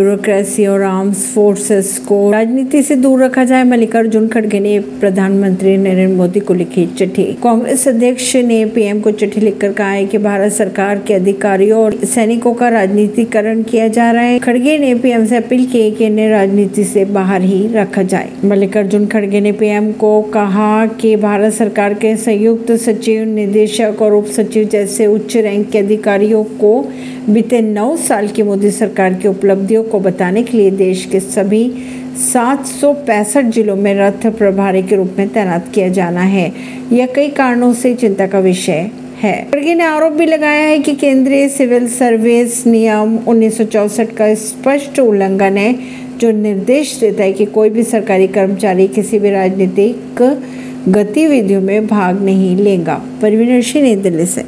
Bureaucracy और arms forces को राजनीति से दूर रखा जाए मल्लिकार्जुन खड़गे ने प्रधानमंत्री नरेंद्र मोदी को लिखी चिट्ठी। कांग्रेस अध्यक्ष ने पीएम को चिट्ठी लिखकर कहा है कि भारत सरकार के अधिकारियों और सैनिकों का राजनीतिकरण किया जा रहा है। खड़गे ने पीएम से अपील की कि इन्हें राजनीति से बाहर ही रखा जाए। मल्लिकार्जुन खड़गे ने पीएम को कहा कि भारत सरकार के संयुक्त सचिव, निदेशक और उप सचिव जैसे उच्च रैंक के अधिकारियों को बीते नौ साल की मोदी सरकार की उपलब्धियों को बताने के लिए देश के सभी सात सौ पैंसठ जिलों में रथ प्रभारी के रूप में तैनात किया जाना है। यह कई कारणों से चिंता का विषय है। खड़गे ने आरोप भी लगाया है कि केंद्रीय सिविल सर्विस नियम उन्नीस का स्पष्ट उल्लंघन है, जो निर्देश देता है कि कोई भी सरकारी कर्मचारी किसी भी राजनीतिक गतिविधियों में भाग नहीं लेगा। परवीन सिंह नई दिल्ली से।